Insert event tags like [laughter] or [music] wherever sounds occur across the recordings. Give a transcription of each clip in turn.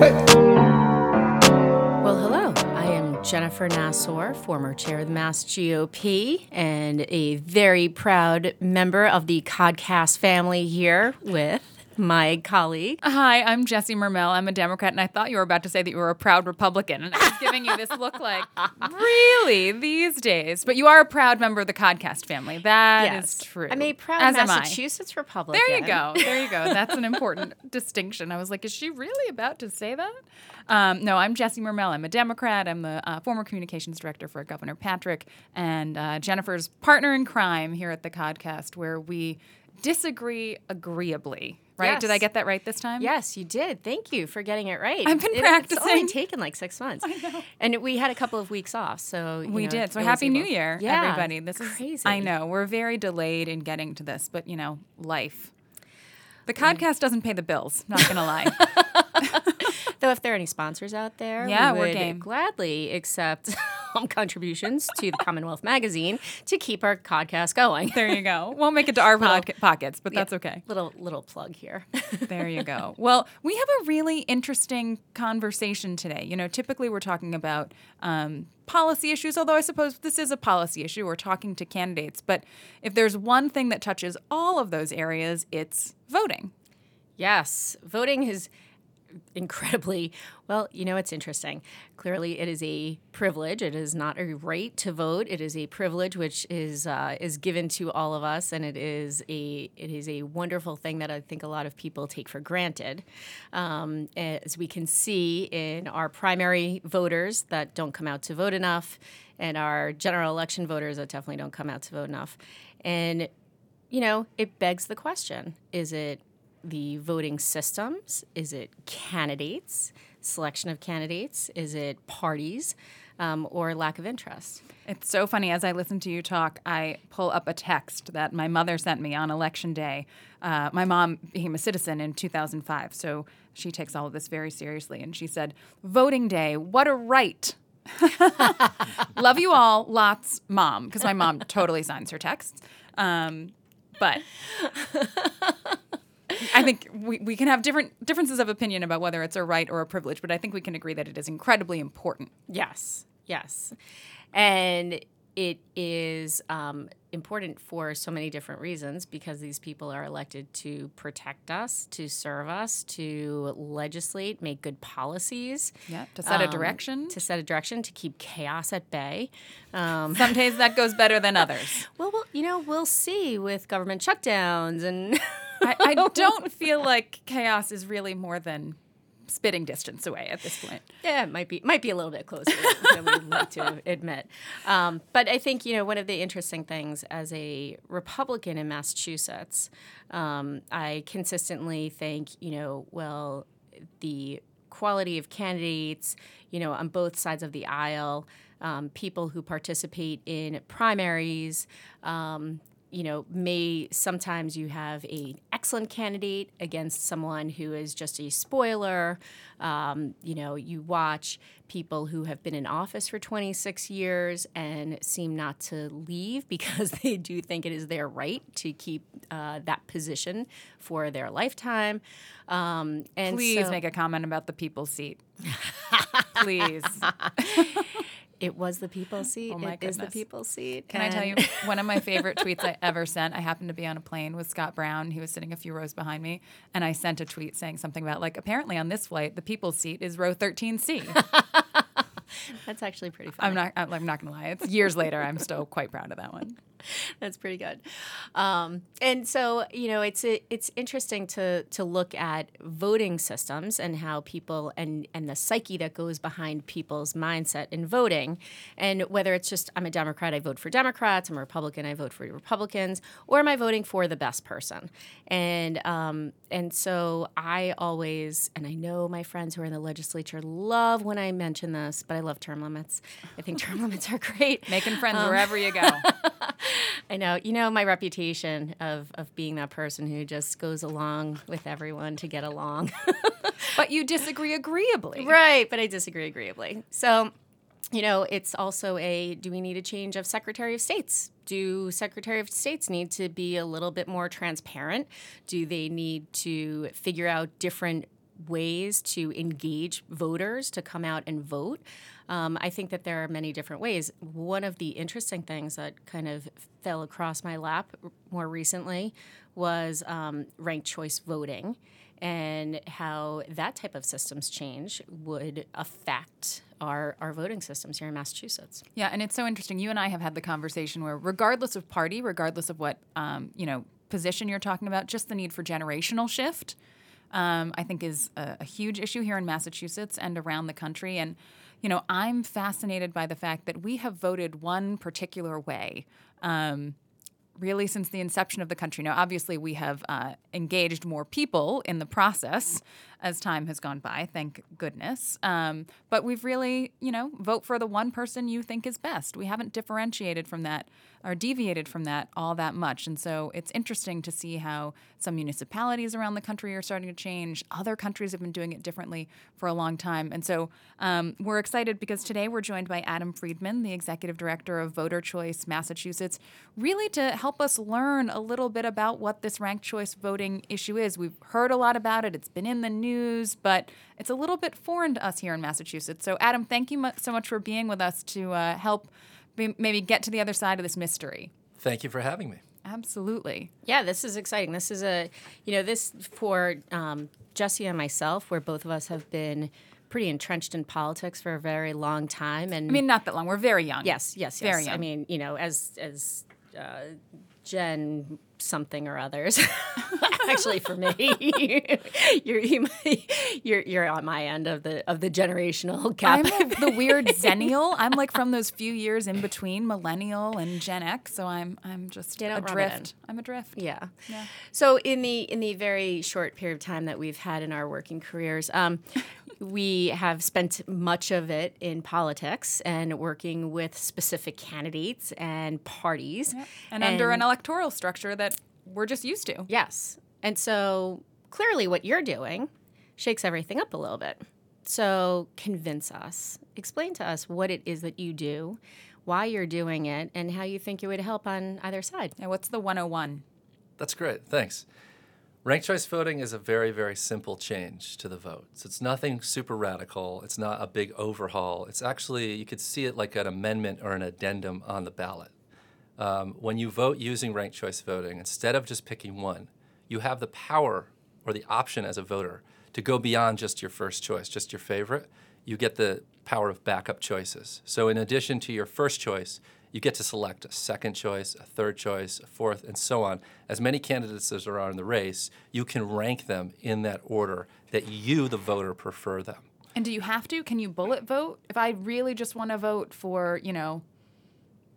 Well, hello. I am Jennifer Nassour, former chair of the Mass GOP, and a very proud member of the Codcast family here with my colleague. Hi, I'm Jesse Mermel. I'm a Democrat, and I thought you were about to say that you were a proud Republican. And I was giving you this look like, [laughs] really, these days? But you are a proud member of the Codcast family. That is Yes. true. I'm a proud As. Massachusetts Republican. There you go. There you go. That's an [laughs] important distinction. I was like, is she really about to say that? Um, no, I'm Jesse Mermel. I'm a Democrat. I'm the uh, former communications director for Governor Patrick and uh, Jennifer's partner in crime here at the Codcast, where we disagree agreeably. Right? Did I get that right this time? Yes, you did. Thank you for getting it right. I've been It- It's only practicing. taken like six months. [laughs] I know. And we had a couple of weeks off, so you We know, did. So happy New Year, Yeah, everybody. This crazy. is I know we're very delayed in getting to this, but you know, life. The podcast doesn't pay the bills. Not gonna lie. [laughs] Though, if there are any sponsors out there, Yeah, we we're would game. gladly accept um, [laughs] contributions to the Commonwealth Magazine to keep our podcast going. there you go. Won't make it to our [laughs] pocket, pockets, but that's okay. Little little plug here. [laughs] There you go. Well, we have a really interesting conversation today. You know, typically we're talking about um, policy issues, although I suppose this is a policy issue. We're talking to candidates. But if there's one thing that touches all of those areas, it's voting. yes, voting is incredibly well you know it's interesting. Clearly it is a privilege. It is not a right to vote. It is a privilege which is uh, is given to all of us and it is a it is a wonderful thing that i think a lot of people take for granted. Um, as we can see in our primary voters that don't come out to vote enough and our general election voters that definitely don't come out to vote enough. And you know, it begs the question is it the voting systems? Is it candidates, selection of candidates? Is it parties um, or lack of interest? It's so funny. As I listen to you talk, I pull up a text that my mother sent me on election day. Uh, my mom became a citizen in 2005, so she takes all of this very seriously. And she said, Voting day, what a right. [laughs] Love you all, lots, mom, because my mom totally signs her texts. Um, but [laughs] I think we, we can have different differences of opinion about whether it's a right or a privilege, but I think we can agree that it is incredibly important. Yes, yes. And it is um, important for so many different reasons because these people are elected to protect us, to serve us, to legislate, make good policies. Yeah, to set a um, direction. To set a direction, to keep chaos at bay. Um, Some days that goes better than [laughs] others. Well, well, you know, we'll see with government shutdowns and [laughs] I, I [laughs] don't feel like chaos is really more than spitting distance away at this point. yeah, it might be might be a little bit closer than we'd like to admit. Um, but I think you know one of the interesting things as a Republican in Massachusetts, um, I consistently think you know well the quality of candidates, you know, on both sides of the aisle, um, people who participate in primaries. Um, you know, may sometimes you have a excellent candidate against someone who is just a spoiler. Um, you know, you watch people who have been in office for 26 years and seem not to leave [laughs] because they do think it is their right to keep uh, that position for their lifetime. Um, and Please so- make a comment about the people's seat. Please. [laughs] It was the people's seat. Oh my It is the people's seat. Can I tell you [laughs] one of my favorite tweets I ever sent? I happened to be on a plane with Scott Brown. He was sitting a few rows behind me, and I sent a tweet saying something about like apparently on this flight the people's seat is row 13C. That's actually pretty funny. I'm not I'm I'm not gonna lie. It's years later. I'm still quite proud of that one. [laughs] That's pretty good. Um, and so, you know, it's it's interesting to to look at voting systems and how people and and the psyche that goes behind people's mindset in voting, and whether it's just I'm a Democrat, I vote for Democrats. I'm a Republican, I vote for Republicans, or am I voting for the best person? And um, and so I always, and I know my friends who are in the legislature love when I mention this, but I love term limits. I think term [laughs] limits are great. Making friends Um, wherever you go. [laughs] I know. You know my reputation of of being that person who just goes along with everyone to get along. [laughs] But you disagree agreeably. right, but I disagree agreeably. So, you know, it's also a do we need a change of Secretary of States? Do Secretary of States need to be a little bit more transparent? Do they need to figure out different ways to engage voters to come out and vote. Um, I think that there are many different ways. One of the interesting things that kind of fell across my lap more recently was um, ranked choice voting and how that type of systems change would affect our, our voting systems here in Massachusetts. Yeah, and it's so interesting. You and I have had the conversation where, regardless of party, regardless of what um, you know position you're talking about, just the need for generational shift, um, I think is a, a huge issue here in Massachusetts and around the country. And you know, I'm fascinated by the fact that we have voted one particular way. Um, really since the inception of the country. Now, obviously, we have uh, engaged more people in the process as time has gone by, thank goodness. Um, but we've really, you know, vote for the one person you think is best. We haven't differentiated from that or deviated from that all that much. And so it's interesting to see how some municipalities around the country are starting to change. Other countries have been doing it differently for a long time. And so um, we're excited because today we're joined by Adam Friedman, the executive director of Voter Choice Massachusetts, really to help us learn a little bit about what this ranked choice voting issue is. We've heard a lot about it, it's been in the news, but it's a little bit foreign to us here in Massachusetts. So, Adam, thank you so much for being with us to uh, help maybe get to the other side of this mystery. Thank you for having me. Absolutely. Yeah, this is exciting. This is a, you know, this for um, Jesse and myself, where both of us have been pretty entrenched in politics for a very long time. And I mean, not that long. We're very young. Yes, yes, yes. Very young. I mean, you know, as as uh, Jen something or others. [laughs] Actually, for me, [laughs] you're you're you're on my end of the of the generational gap. I'm the weird xennial. I'm like from those few years in between millennial and Gen X, so I'm I'm just a drift. I'm a drift. Yeah. yeah. So in the in the very short period of time that we've had in our working careers, um, [laughs] we have spent much of it in politics and working with specific candidates and parties, and, and under an electoral structure that we're just used to. Yes. And so clearly what you're doing shakes everything up a little bit. So convince us, explain to us what it is that you do, why you're doing it, and how you think it would help on either side. And what's the 101? That's great. Thanks. Ranked choice voting is a very, very simple change to the votes. It's nothing super radical. It's not a big overhaul. It's actually, you could see it like an amendment or an addendum on the ballot um, when you vote using ranked choice voting, instead of just picking one, you have the power or the option as a voter to go beyond just your first choice, just your favorite. You get the power of backup choices. So, in addition to your first choice, you get to select a second choice, a third choice, a fourth, and so on. As many candidates as there are in the race, you can rank them in that order that you, the voter, prefer them. And do you have to? Can you bullet vote? If I really just want to vote for, you know,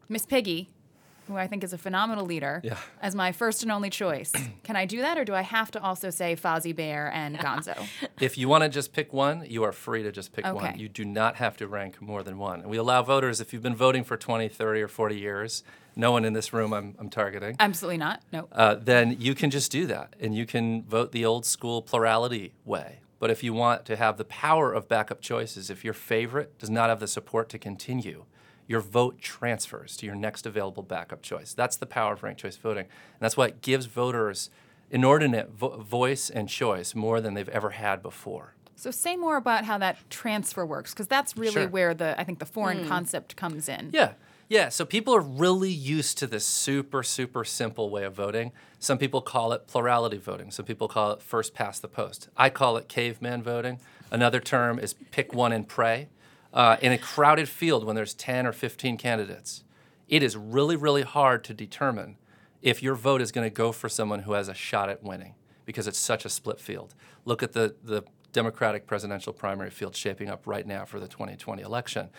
Miss Piggy, who I think is a phenomenal leader, yeah. as my first and only choice. [clears throat] Can I do that, or do I have to also say Fozzie Bear and Gonzo? [laughs] if you want to just pick one, you are free to just pick okay. one. You do not have to rank more than one. And we allow voters, if you've been voting for 20, 30, or 40 years, no one in this room I'm, I'm targeting. Absolutely not. No. Uh, then you can just do that, and you can vote the old school plurality way. But if you want to have the power of backup choices, if your favorite does not have the support to continue, your vote transfers to your next available backup choice. That's the power of ranked choice voting. And that's what gives voters inordinate vo- voice and choice more than they've ever had before. So say more about how that transfer works because that's really sure. where the I think the foreign mm. concept comes in. Yeah. Yeah, so people are really used to this super, super simple way of voting. Some people call it plurality voting. Some people call it first past the post. I call it caveman voting. Another term is pick one and pray uh, in a crowded field when there's 10 or 15 candidates, it is really, really hard to determine if your vote is going to go for someone who has a shot at winning because it's such a split field. Look at the, the Democratic presidential primary field shaping up right now for the 2020 election.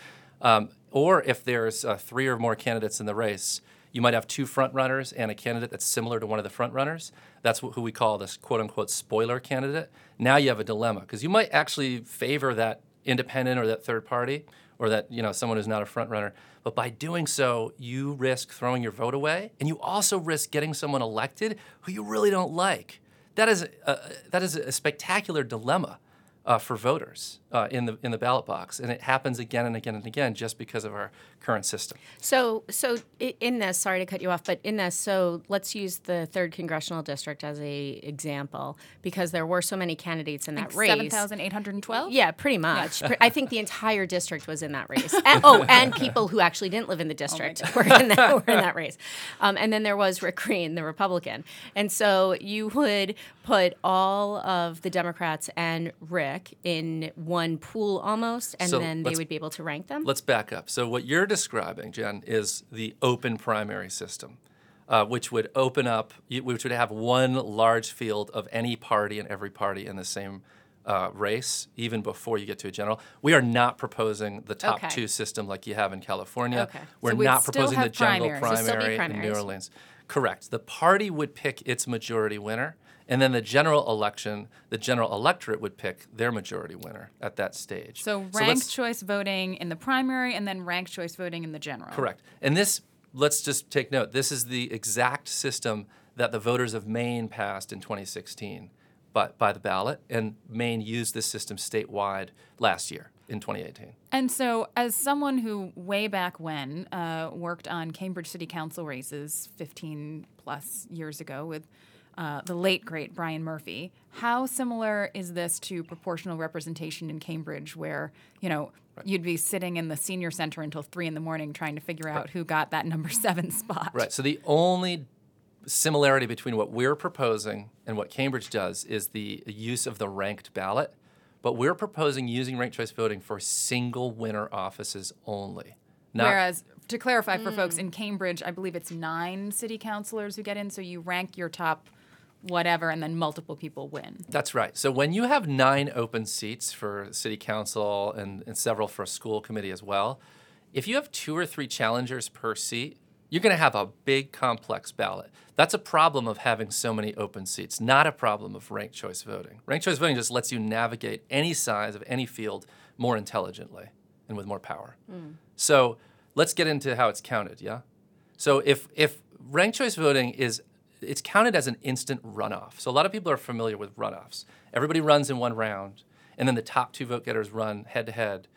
Um, or if there's uh, three or more candidates in the race, you might have two front runners and a candidate that's similar to one of the front runners. That's who we call this quote unquote spoiler candidate. Now you have a dilemma because you might actually favor that independent or that third party or that you know someone who's not a front runner. But by doing so, you risk throwing your vote away, and you also risk getting someone elected who you really don't like. That is a, that is a spectacular dilemma uh, for voters uh, in the in the ballot box, and it happens again and again and again just because of our current system. So, so in this, sorry to cut you off, but in this, so let's use the third congressional district as a example because there were so many candidates in that race. Seven thousand eight hundred and twelve. Yeah, pretty much. [laughs] Pre- I think the entire district was in that race. And, oh, and people who actually didn't live in the district were, in that, were in that race. Um, and then there was Rick Green, the Republican. And so you would put all of the Democrats and Rick in one pool almost, and So then they would be able to rank them. Let's back up. So what you're describing, Jen, is the open primary system, uh, which would open up, which would have one large field of any party and every party in the same uh, race, even before you get to a general. We are not proposing the top Okay. two system like you have in California. Okay. We're So not proposing the general primaries. So still be primary in New. Orleans. Correct. The party would pick its majority winner, and then the general election, the general electorate would pick their majority winner at that stage. So ranked choice voting in the primary, and then ranked choice voting in the general. Correct. And this, let's just take note, this is the exact system that the voters of Maine passed in 2016 but by the ballot, and Maine used this system statewide last year in 2018. And so, as someone who way back when uh, worked on Cambridge City Council races 15 plus years ago with uh, the late great Brian Murphy, how similar is this to proportional representation in Cambridge, where you know you'd be sitting in the senior center until three in the morning trying to figure out who got that number [laughs] seven spot? Right. So the only similarity between what we're proposing and what Cambridge does is the use of the ranked ballot. But we're proposing using ranked choice voting for single winner offices only. Not, Whereas, to clarify for folks in Cambridge, I believe it's nine city councilors who get in. So you rank your top whatever, and then multiple people win. That's right. So when you have nine open seats for city council and, and several for a school committee as well, if you have two or three challengers per seat, you're going to have a big complex ballot. That's a problem of having so many open seats, not a problem of ranked choice voting. Ranked choice voting just lets you navigate any size of any field more intelligently and with more power. Hmm. So let's get into how it's counted, yeah? So if if ranked choice voting is it's counted as an instant runoff. So a lot of people are familiar with runoffs. Everybody runs in one round, and then the top two vote getters run head to head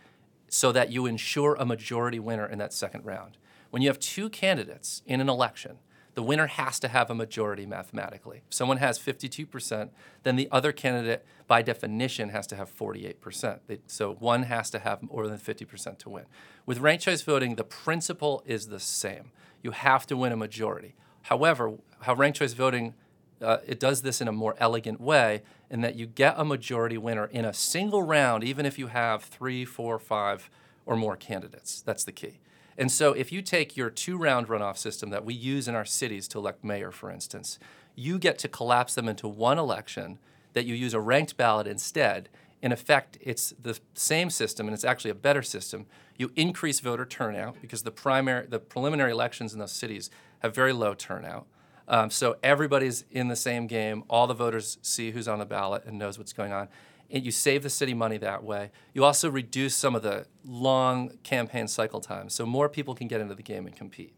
so that you ensure a majority winner in that second round. When you have two candidates in an election, the winner has to have a majority mathematically. If someone has 52%, then the other candidate, by definition, has to have 48%. They, so one has to have more than 50% to win. With ranked choice voting, the principle is the same. You have to win a majority. However, how ranked choice voting uh, it does this in a more elegant way in that you get a majority winner in a single round, even if you have three, four, five, or more candidates. That's the key. And so if you take your two round runoff system that we use in our cities to elect mayor, for instance, you get to collapse them into one election that you use a ranked ballot instead. In effect, it's the same system, and it's actually a better system. You increase voter turnout because the primary, the preliminary elections in those cities have very low turnout. Um, so everybody's in the same game. All the voters see who's on the ballot and knows what's going on. And you save the city money that way. You also reduce some of the long campaign cycle times, so more people can get into the game and compete.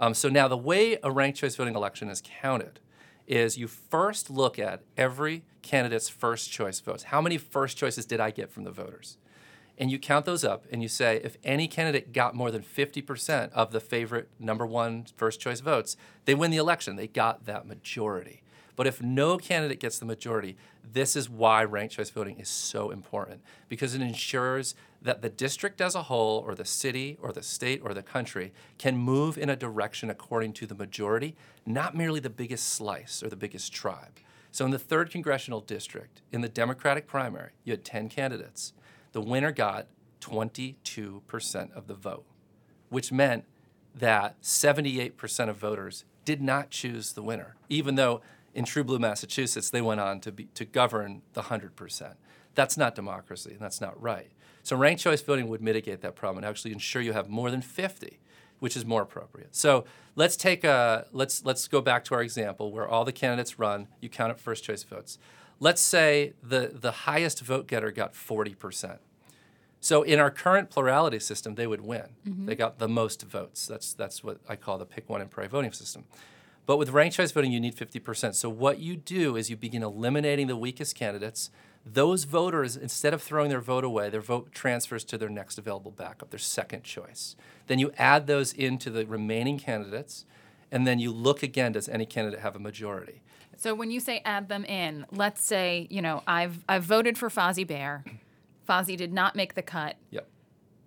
Um, so now the way a ranked choice voting election is counted is you first look at every candidate's first choice votes. How many first choices did I get from the voters? And you count those up and you say if any candidate got more than 50% of the favorite number one first choice votes, they win the election. They got that majority. But if no candidate gets the majority, this is why ranked choice voting is so important because it ensures that the district as a whole, or the city, or the state, or the country can move in a direction according to the majority, not merely the biggest slice or the biggest tribe. So in the third congressional district, in the Democratic primary, you had 10 candidates. The winner got 22% of the vote, which meant that 78% of voters did not choose the winner, even though in True Blue, Massachusetts, they went on to, be, to govern the 100%. That's not democracy, and that's not right. So ranked choice voting would mitigate that problem and actually ensure you have more than 50, which is more appropriate. So let's take a let's let's go back to our example where all the candidates run. You count up first choice votes. Let's say the the highest vote getter got 40%. So in our current plurality system, they would win. Mm-hmm. They got the most votes. That's that's what I call the pick one and pray voting system. But with ranked choice voting, you need 50%. So what you do is you begin eliminating the weakest candidates. those voters, instead of throwing their vote away, their vote transfers to their next available backup, their second choice. Then you add those into the remaining candidates, and then you look again does any candidate have a majority? So when you say add them in, let's say, you know, I've I've voted for Fozzie Bear. Fozzie did not make the cut. Yep.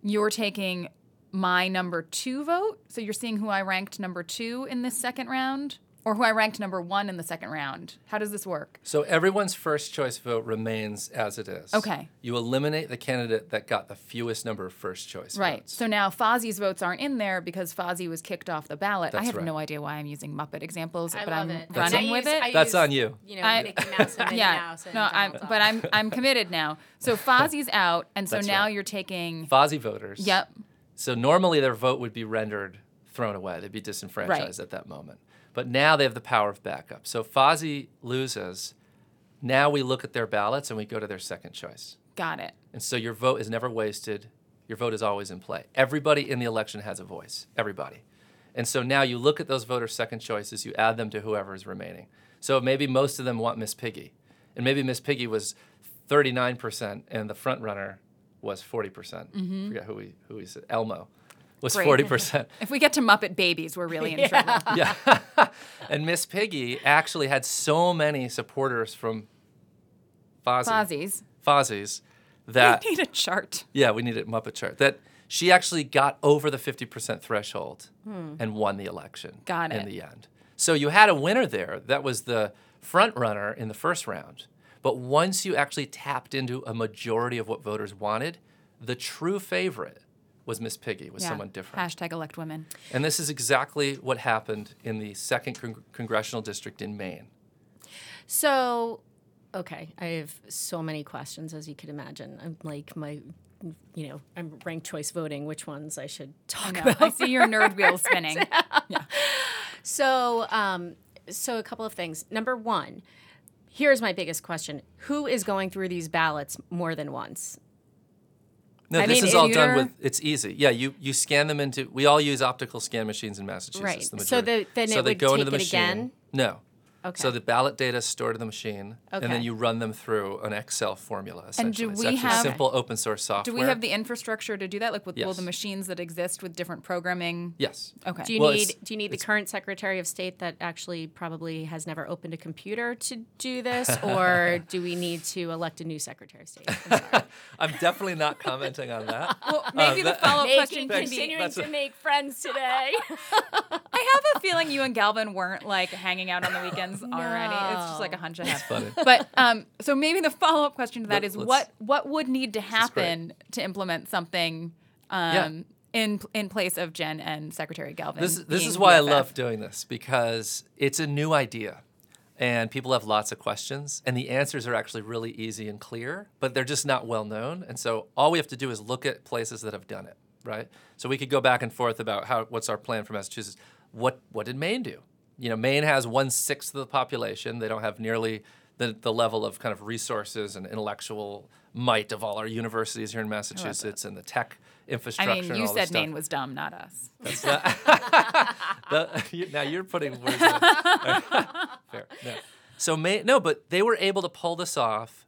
You're taking my number two vote. So you're seeing who I ranked number two in this second round, or who I ranked number one in the second round. How does this work? So everyone's first choice vote remains as it is. Okay. You eliminate the candidate that got the fewest number of first choice Right. votes. So now Fozzie's votes aren't in there because Fozzie was kicked off the ballot. I have right. no idea why I'm using Muppet examples, I but love I'm it. running I with it. I That's use, on you. You know, I- Mickey Mouse and [laughs] Minnie yeah. Mouse. And no, I'm, Donald but Duck. I'm I'm committed now. So [laughs] Fozzie's out, and so That's now right. you're taking. Fozzie voters. Yep. So normally their vote would be rendered thrown away. They'd be disenfranchised Right. at that moment. But now they have the power of backup. So Fozzie loses. Now we look at their ballots and we go to their second choice. Got it. And so your vote is never wasted. Your vote is always in play. Everybody in the election has a voice. Everybody. And so now you look at those voters' second choices, you add them to whoever is remaining. So maybe most of them want Miss Piggy. And maybe Miss Piggy was 39% and the front runner was 40%. I mm-hmm. forget who we who we said. Elmo was 40%. [laughs] If we get to Muppet Babies, we're really in [laughs] trouble. [laughs] yeah. and Miss Piggy actually had so many supporters from Fozzie, Fozzie's. Fozzie's that we need a chart. yeah, we need a Muppet chart. That she actually got over the 50% threshold and won the election Hmm. Got in the end. So you had a winner there. That was the front runner in the first round. But once you actually tapped into a majority of what voters wanted, the true favorite was Miss Piggy, was Yeah. someone different. Hashtag elect women. And this is exactly what happened in the second con- congressional district in Maine. So, okay, I have so many questions as you could imagine. I'm like my, you know, I'm ranked choice voting. Which ones I should talk No, about? I see your nerd wheel [laughs] spinning. So, um, so a couple of things. Number one, here's my biggest question: Who is going through these ballots more than once? No, I this mean, is all done with. It's easy. Yeah, you you scan them into. We all use optical scan machines in Massachusetts. Right. The So the- then so it they would go into take the it machine. again? No. Okay. So the ballot data is stored in the machine, and then you run them through an Excel formula. And do Essentially, it's we actually have- simple open source software. Do we have the infrastructure to do that? Like with all the machines that exist with different programming? Yes. Okay. Do you Well, need Do you need the current Secretary of State that actually probably has never opened a computer to do [laughs] this, or do we need to elect a new Secretary of State? I'm. [laughs] I'm definitely not commenting on that. [laughs] Well, maybe um, the follow up question can be continuing to a- make friends today. I have a feeling you and Galvin weren't like hanging out on the weekends already. It's just like a hunch I have. funny. But um, so maybe the follow up question to that Let- is what what would need to happen to implement something um, in in place of Jen and Secretary Galvin? This, this is why I love doing this because it's a new idea and people have lots of questions and the answers are actually really easy and clear, but they're just not well known. And so all we have to do is look at places that have done it, right? So we could go back and forth about how what's our plan for Massachusetts. What what did Maine do? You know, Maine has one sixth of the population. They don't have nearly the, the level of kind of resources and intellectual might of all our universities here in Massachusetts and the tech infrastructure. I mean, you said. Maine was dumb, not us. [laughs] The- you- now you're putting words. in. [laughs] Fair. No. So Maine, no, but they were able to pull this off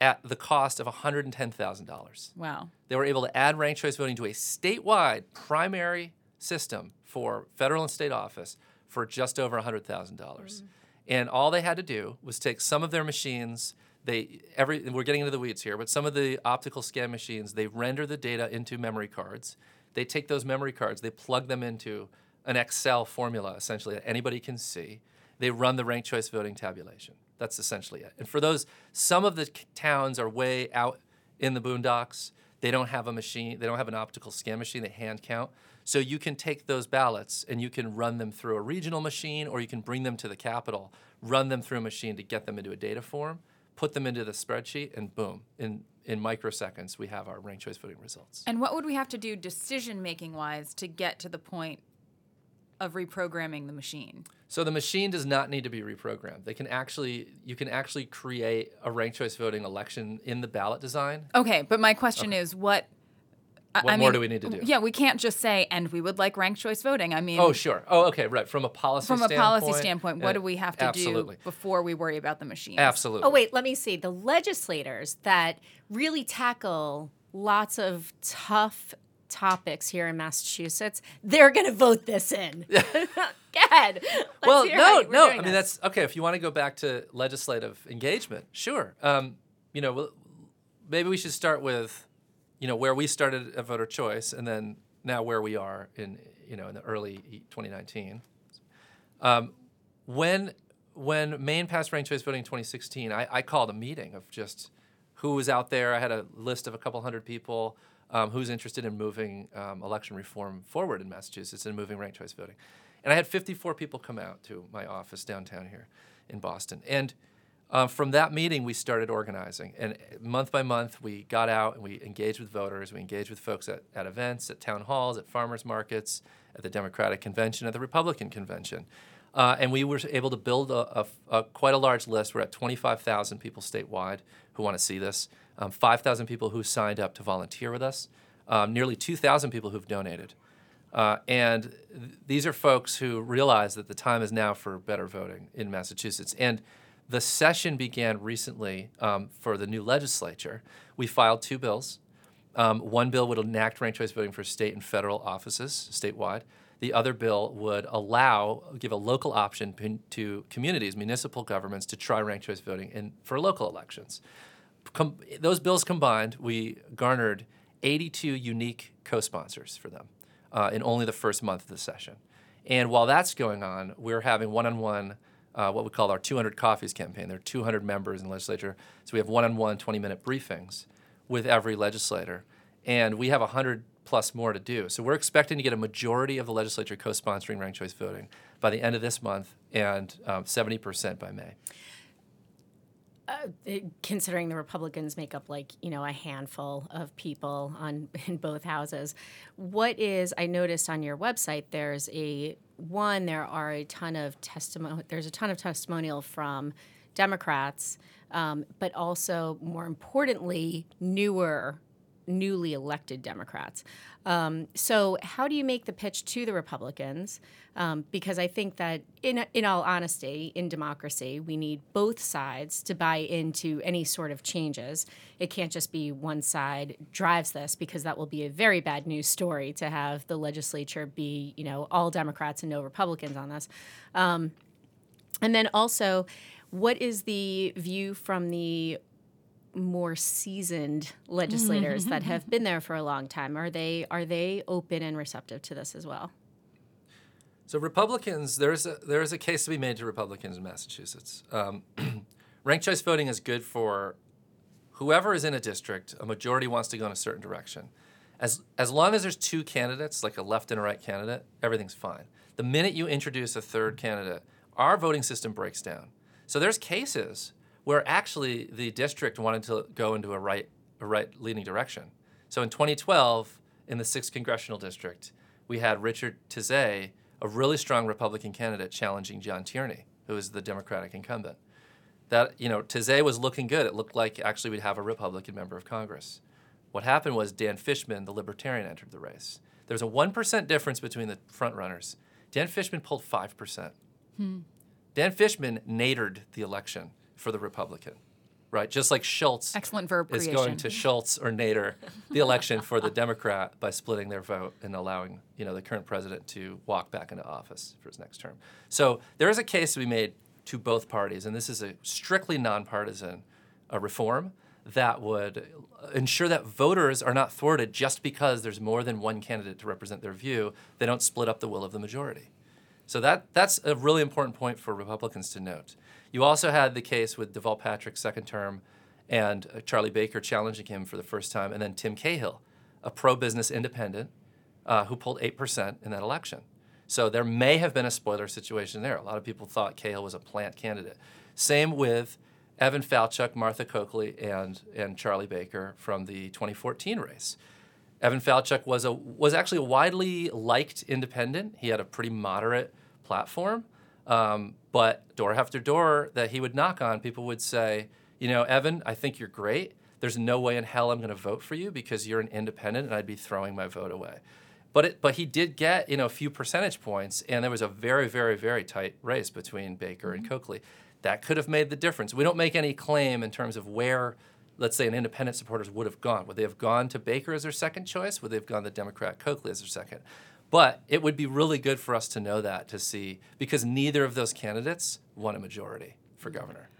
at the cost of $110,000. Wow. They were able to add ranked choice voting to a statewide primary system for federal and state office for just over $100,000. dollars mm. And all they had to do was take some of their machines. They every we're getting into the weeds here, but some of the optical scan machines they render the data into memory cards. They take those memory cards, they plug them into an Excel formula essentially that anybody can see. They run the ranked choice voting tabulation. That's essentially it. And for those, some of the towns are way out in the boondocks. They don't have a machine, they don't have an optical scan machine, they hand count. So you can take those ballots and you can run them through a regional machine or you can bring them to the Capitol, run them through a machine to get them into a data form, put them into the spreadsheet, and boom, in, in microseconds, we have our ranked choice voting results. And what would we have to do decision making wise to get to the point of reprogramming the machine? So the machine does not need to be reprogrammed. They can actually, you can actually create a ranked choice voting election in the ballot design. Okay, but my question is what what I more mean, do we need to do? Yeah, we can't just say, and we would like ranked choice voting. I mean, Oh, sure. Oh, okay, right. From a policy from a standpoint, policy standpoint, what uh, do we have to absolutely. do before we worry about the machine? Absolutely. Oh, wait, let me see. The legislators that really tackle lots of tough topics here in Massachusetts, they're going to vote this in. Go [laughs] ahead. Let's well, no, no. I mean, this. that's okay. If you want to go back to legislative engagement, sure. Um, you know, maybe we should start with, you know, where we started at voter choice, and then now where we are in, you know, in the early 2019. Um, when when Maine passed ranked choice voting in 2016, I, I called a meeting of just who was out there. I had a list of a couple hundred people um, who's interested in moving um, election reform forward in Massachusetts and moving ranked choice voting. And I had 54 people come out to my office downtown here in Boston. And uh, from that meeting, we started organizing. And month by month, we got out and we engaged with voters. We engaged with folks at, at events, at town halls, at farmers markets, at the Democratic convention, at the Republican convention. Uh, and we were able to build a, a, a quite a large list. We're at 25,000 people statewide who want to see this, um, 5,000 people who signed up to volunteer with us, um, nearly 2,000 people who've donated. Uh, and th- these are folks who realize that the time is now for better voting in Massachusetts. And the session began recently um, for the new legislature. We filed two bills. Um, one bill would enact ranked choice voting for state and federal offices statewide. The other bill would allow, give a local option to communities, municipal governments, to try ranked choice voting in, for local elections. Com- those bills combined, we garnered 82 unique co sponsors for them uh, in only the first month of the session. And while that's going on, we're having one on one, what we call our 200 Coffees campaign. There are 200 members in the legislature. So we have one on one 20 minute briefings with every legislator. And we have 100 plus more to do. So we're expecting to get a majority of the legislature co sponsoring ranked choice voting by the end of this month and um, 70% by May. It- considering the Republicans make up like you know a handful of people on [laughs] in both houses, what is I noticed on your website there's a one there are a ton of testimony there's a ton of testimonial from Democrats, um, but also more importantly newer newly elected Democrats. Um, so, how do you make the pitch to the Republicans? Um, because I think that, in, in all honesty, in democracy, we need both sides to buy into any sort of changes. It can't just be one side drives this, because that will be a very bad news story to have the legislature be, you know, all Democrats and no Republicans on this. Um, and then also, what is the view from the more seasoned legislators that have been there for a long time? Are they are they open and receptive to this as well? So Republicans, there's a there's a case to be made to Republicans in Massachusetts. Um, [clears throat] ranked choice voting is good for whoever is in a district. A majority wants to go in a certain direction. As as long as there's two candidates, like a left and a right candidate, everything's fine. The minute you introduce a third candidate, our voting system breaks down. So there's cases where actually the district wanted to go into a right a right leaning direction. So in 2012, in the sixth congressional district, we had Richard Tisei, a really strong Republican candidate, challenging John Tierney, who is the Democratic incumbent. That you know, Tisei was looking good. It looked like actually we'd have a Republican member of Congress. What happened was Dan Fishman, the Libertarian, entered the race. There was a one percent difference between the frontrunners. Dan Fishman pulled five percent. Hmm. Dan Fishman nadered the election for the Republican, right? Just like Schultz Excellent verb is creation. going to Schultz or Nader the election for the Democrat by splitting their vote and allowing you know the current president to walk back into office for his next term. So there is a case to be made to both parties, and this is a strictly nonpartisan uh, reform that would ensure that voters are not thwarted just because there's more than one candidate to represent their view. They don't split up the will of the majority. So that that's a really important point for Republicans to note. You also had the case with Deval Patrick's second term and uh, Charlie Baker challenging him for the first time, and then Tim Cahill, a pro-business independent uh, who pulled eight percent in that election. So there may have been a spoiler situation there. A lot of people thought Cahill was a plant candidate. Same with Evan Falchuk, Martha Coakley, and and Charlie Baker from the 2014 race. Evan Falchuk was a was actually a widely liked independent. He had a pretty moderate platform, um, but door after door that he would knock on, people would say, you know, Evan, I think you're great. there's no way in hell I'm going to vote for you because you're an independent and I'd be throwing my vote away. But it, but he did get you know a few percentage points, and there was a very very very tight race between Baker and Coakley. That could have made the difference. We don't make any claim in terms of where, let's say, an independent supporters would have gone. Would they have gone to Baker as their second choice? Would they have gone to Democrat Coakley as their second? But it would be really good for us to know that to see because neither of those candidates won a majority for governor.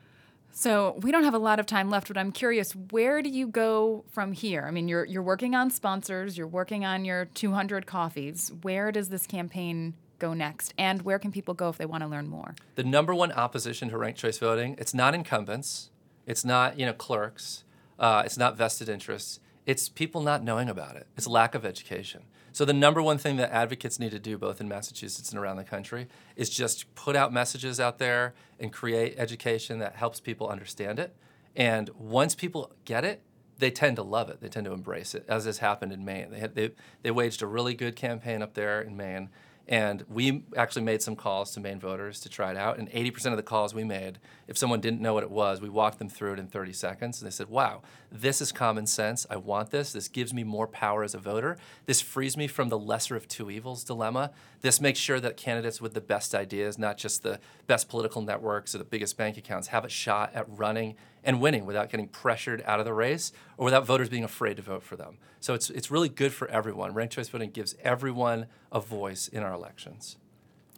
So we don't have a lot of time left, but I'm curious, where do you go from here? I mean, you're you're working on sponsors, you're working on your 200 coffees. Where does this campaign go next, and where can people go if they want to learn more? The number one opposition to ranked choice voting, it's not incumbents, it's not you know clerks, uh, it's not vested interests. It's people not knowing about it. It's lack of education. So the number one thing that advocates need to do, both in Massachusetts and around the country, is just put out messages out there and create education that helps people understand it. And once people get it, they tend to love it. They tend to embrace it, as has happened in Maine. They, had, they, they waged a really good campaign up there in Maine and we actually made some calls to Maine voters to try it out. And 80% of the calls we made, if someone didn't know what it was, we walked them through it in 30 seconds. And they said, wow, this is common sense. I want this. This gives me more power as a voter. This frees me from the lesser of two evils dilemma. This makes sure that candidates with the best ideas, not just the best political networks or the biggest bank accounts, have a shot at running and winning without getting pressured out of the race or without voters being afraid to vote for them. So it's, it's really good for everyone. Ranked choice voting gives everyone a voice in our elections.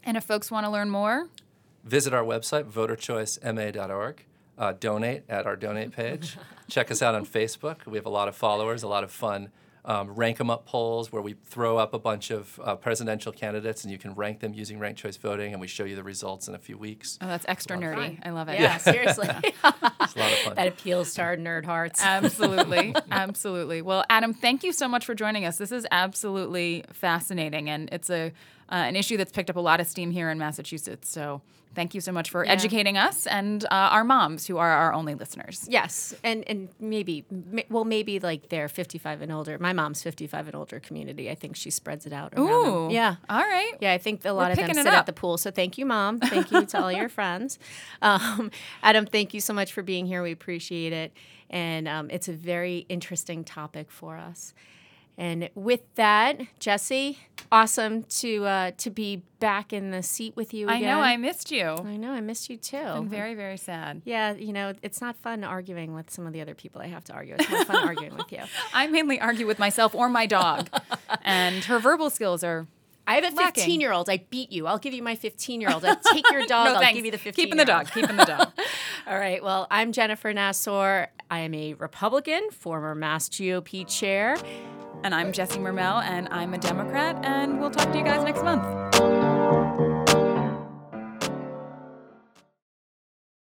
And if folks want to learn more, visit our website, voterchoicema.org. Uh, donate at our donate page. [laughs] Check us out on Facebook. We have a lot of followers, a lot of fun um, rank them up polls where we throw up a bunch of uh, presidential candidates and you can rank them using ranked choice voting and we show you the results in a few weeks. Oh, that's extra nerdy. I love it. Yeah, seriously. [laughs] it's a lot of fun. That appeals to our nerd hearts. Absolutely. [laughs] absolutely. Well, Adam, thank you so much for joining us. This is absolutely fascinating and it's a uh, an issue that's picked up a lot of steam here in Massachusetts. So thank you so much for yeah. educating us and uh, our moms who are our only listeners. Yes, and and maybe well maybe like they're 55 and older. My mom's 55 and older community. I think she spreads it out. Ooh, them. yeah. All right. Yeah, I think a lot We're of them sit at the pool. So thank you, mom. Thank you to all your [laughs] friends. Um, Adam, thank you so much for being here. We appreciate it, and um, it's a very interesting topic for us. And with that, Jesse, awesome to uh, to be back in the seat with you. Again. I know I missed you. I know I missed you too. I'm very very sad. Yeah, you know it's not fun arguing with some of the other people I have to argue. It's more fun [laughs] arguing with you. I mainly argue with myself or my dog, [laughs] and her verbal skills are I have a 15 year old. I beat you. I'll give you my 15 year old. I'll take your [laughs] dog. no, I'll thanks. give you the 15 Keeping the dog. Keeping the dog. All right. Well, I'm Jennifer Nassour. I am a Republican, former Mass GOP chair. And I'm Jesse Mermel, and I'm a Democrat, and we'll talk to you guys next month.